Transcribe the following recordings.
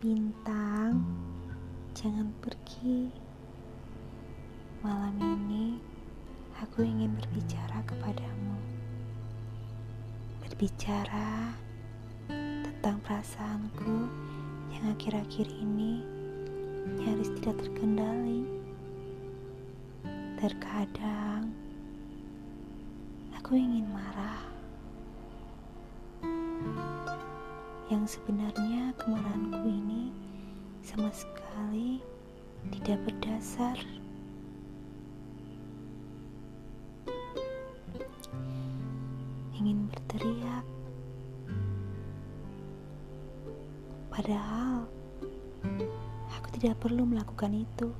Bintang, jangan pergi. Malam ini aku ingin berbicara kepadamu. Berbicara tentang perasaanku yang akhir-akhir ini nyaris tidak terkendali. Terkadang aku ingin marah. Yang sebenarnya kemarahanku ini sama sekali tidak berdasar. Ingin berteriak, padahal aku tidak perlu melakukan itu.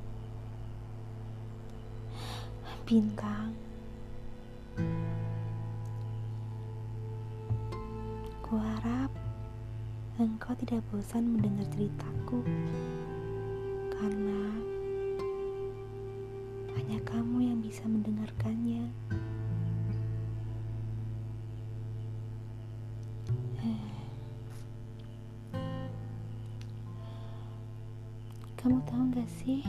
Bintang, engkau tidak bosan mendengar ceritaku karena hanya kamu yang bisa mendengarkannya. Kamu tahu gak sih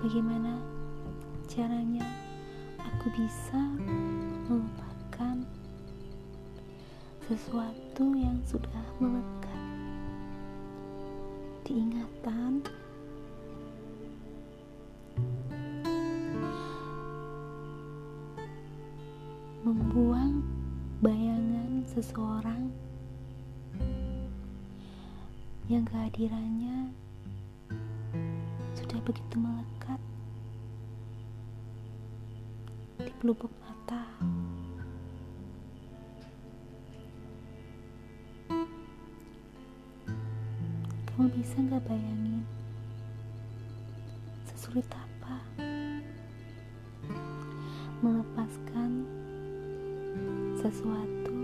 bagaimana caranya aku bisa melupakan sesuatu yang sudah melekat diingatan membuang bayangan seseorang yang kehadirannya sudah begitu melekat di pelupuk mata. Bisa nggak bayangin sesulit apa melepaskan sesuatu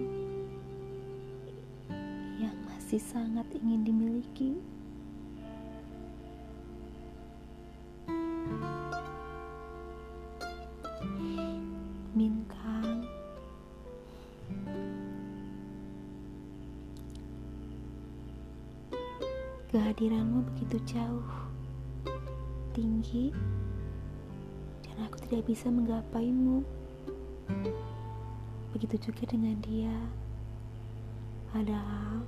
yang masih sangat ingin dimiliki? Kehadiranmu begitu jauh, tinggi, dan aku tidak bisa menggapaimu. Begitu juga dengan dia. Padahal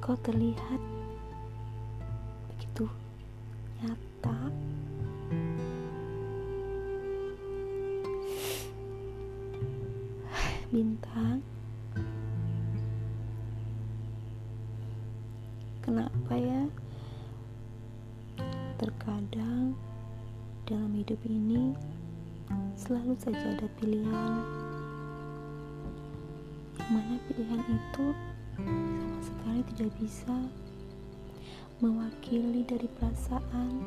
kau terlihat begitu nyata. Bintang. Kenapa ya? Terkadang dalam hidup ini selalu saja ada pilihan. Yang mana pilihan itu sama sekali tidak bisa mewakili dari perasaan.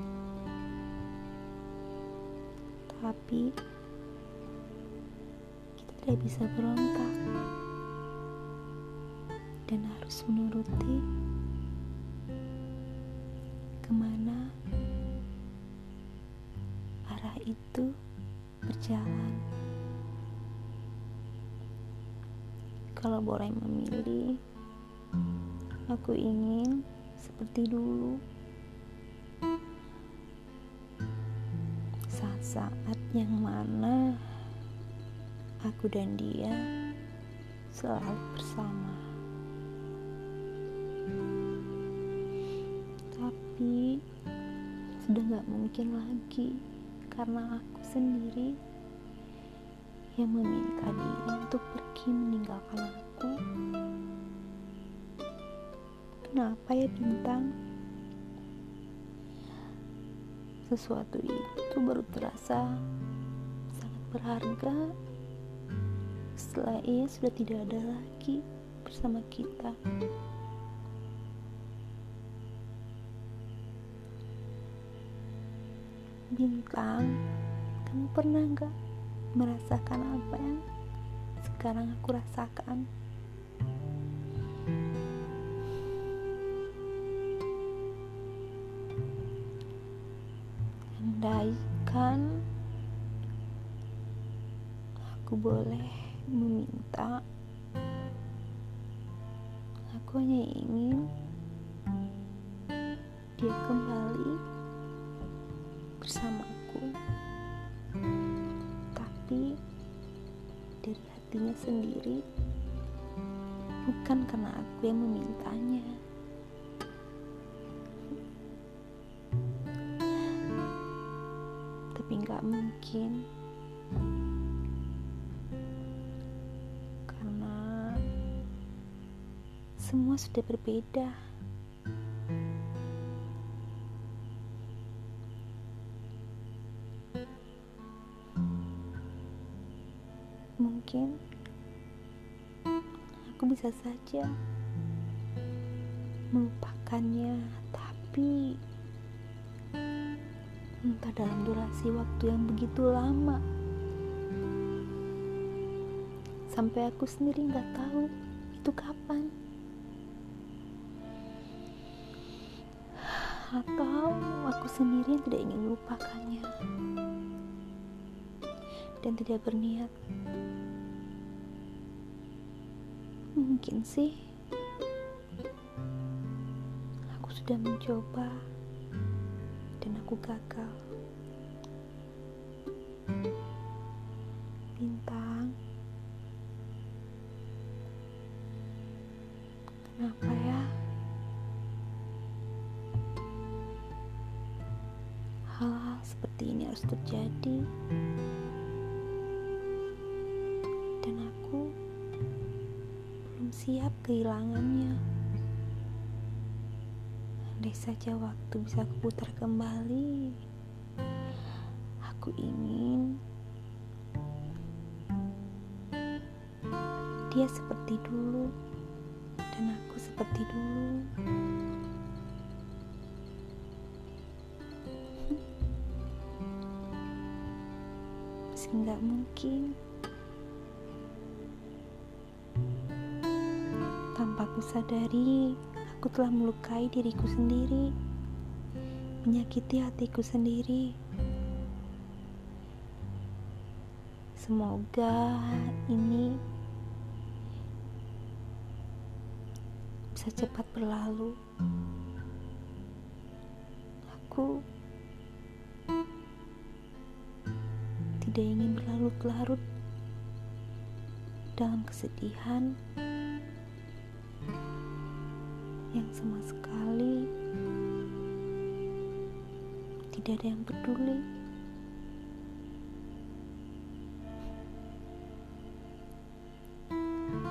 Tapi kita tidak bisa berontak dan harus menuruti ke mana arah itu berjalan. Kalau boleh memilih, aku ingin seperti dulu. Saat-saat yang mana aku dan dia selalu bersama. Sudah gak mungkin lagi karena aku sendiri yang meminta dia untuk pergi meninggalkan aku. Kenapa ya bintang? Sesuatu itu baru terasa sangat berharga setelah ia sudah tidak ada lagi bersama kita Bintang, kamu pernah gak merasakan apa yang sekarang aku rasakan? Andaikan aku boleh meminta Aku hanya ingin dia kembali bersamaku, tapi dari hatinya sendiri, bukan karena aku yang memintanya. Tapi nggak mungkin semua sudah berbeda. Mungkin. Aku bisa saja melupakannya, tapi entah dalam durasi waktu yang begitu lama. Sampai aku sendiri nggak tahu itu kapan. atau aku sendiri yang tidak ingin melupakannya. Dan tidak berniat mungkin sih. Aku sudah mencoba dan aku gagal. Bintang. Kenapa ya? Hal-hal seperti ini harus terjadi. Dan aku siap kehilangannya. Andai saja waktu bisa kuputar kembali aku ingin dia seperti dulu dan aku seperti dulu. Meski nggak mungkin tanpa ku sadari aku telah melukai diriku sendiri menyakiti hatiku sendiri. Semoga ini bisa cepat berlalu. Aku tidak ingin berlarut-larut dalam kesedihan sama sekali tidak ada yang peduli.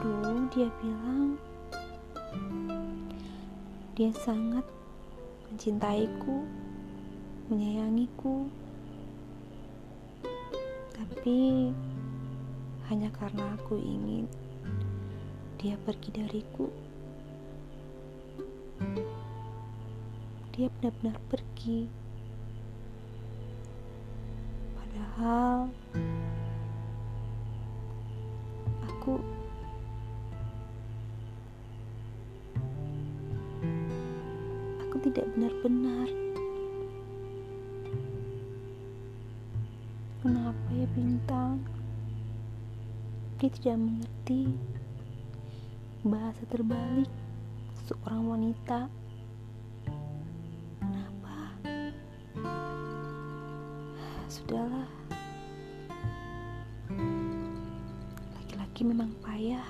Dulu dia bilang dia sangat mencintaiku, menyayangiku tapi hanya karena aku ingin dia pergi dariku. Dia benar-benar pergi. Padahal aku aku tidak benar-benar Kenapa ya bintang? Dia tidak mengerti bahasa terbalik seorang wanita. Sudahlah. Laki-laki memang payah.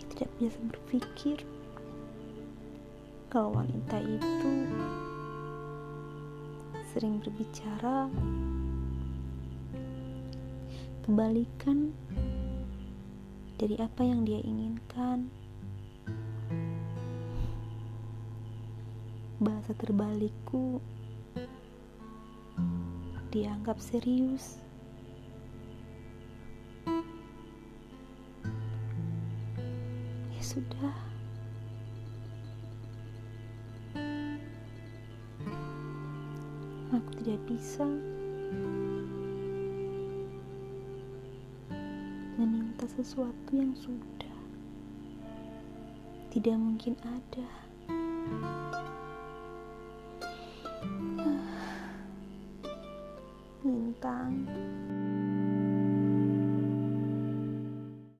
Dia tidak biasa berpikir kalau wanita itu sering berbicara kebalikan dari apa yang dia inginkan. Bahasa terbalikku dianggap serius. Ya sudah. aku tidak bisa meminta sesuatu yang sudah tidak mungkin ada. Bintang.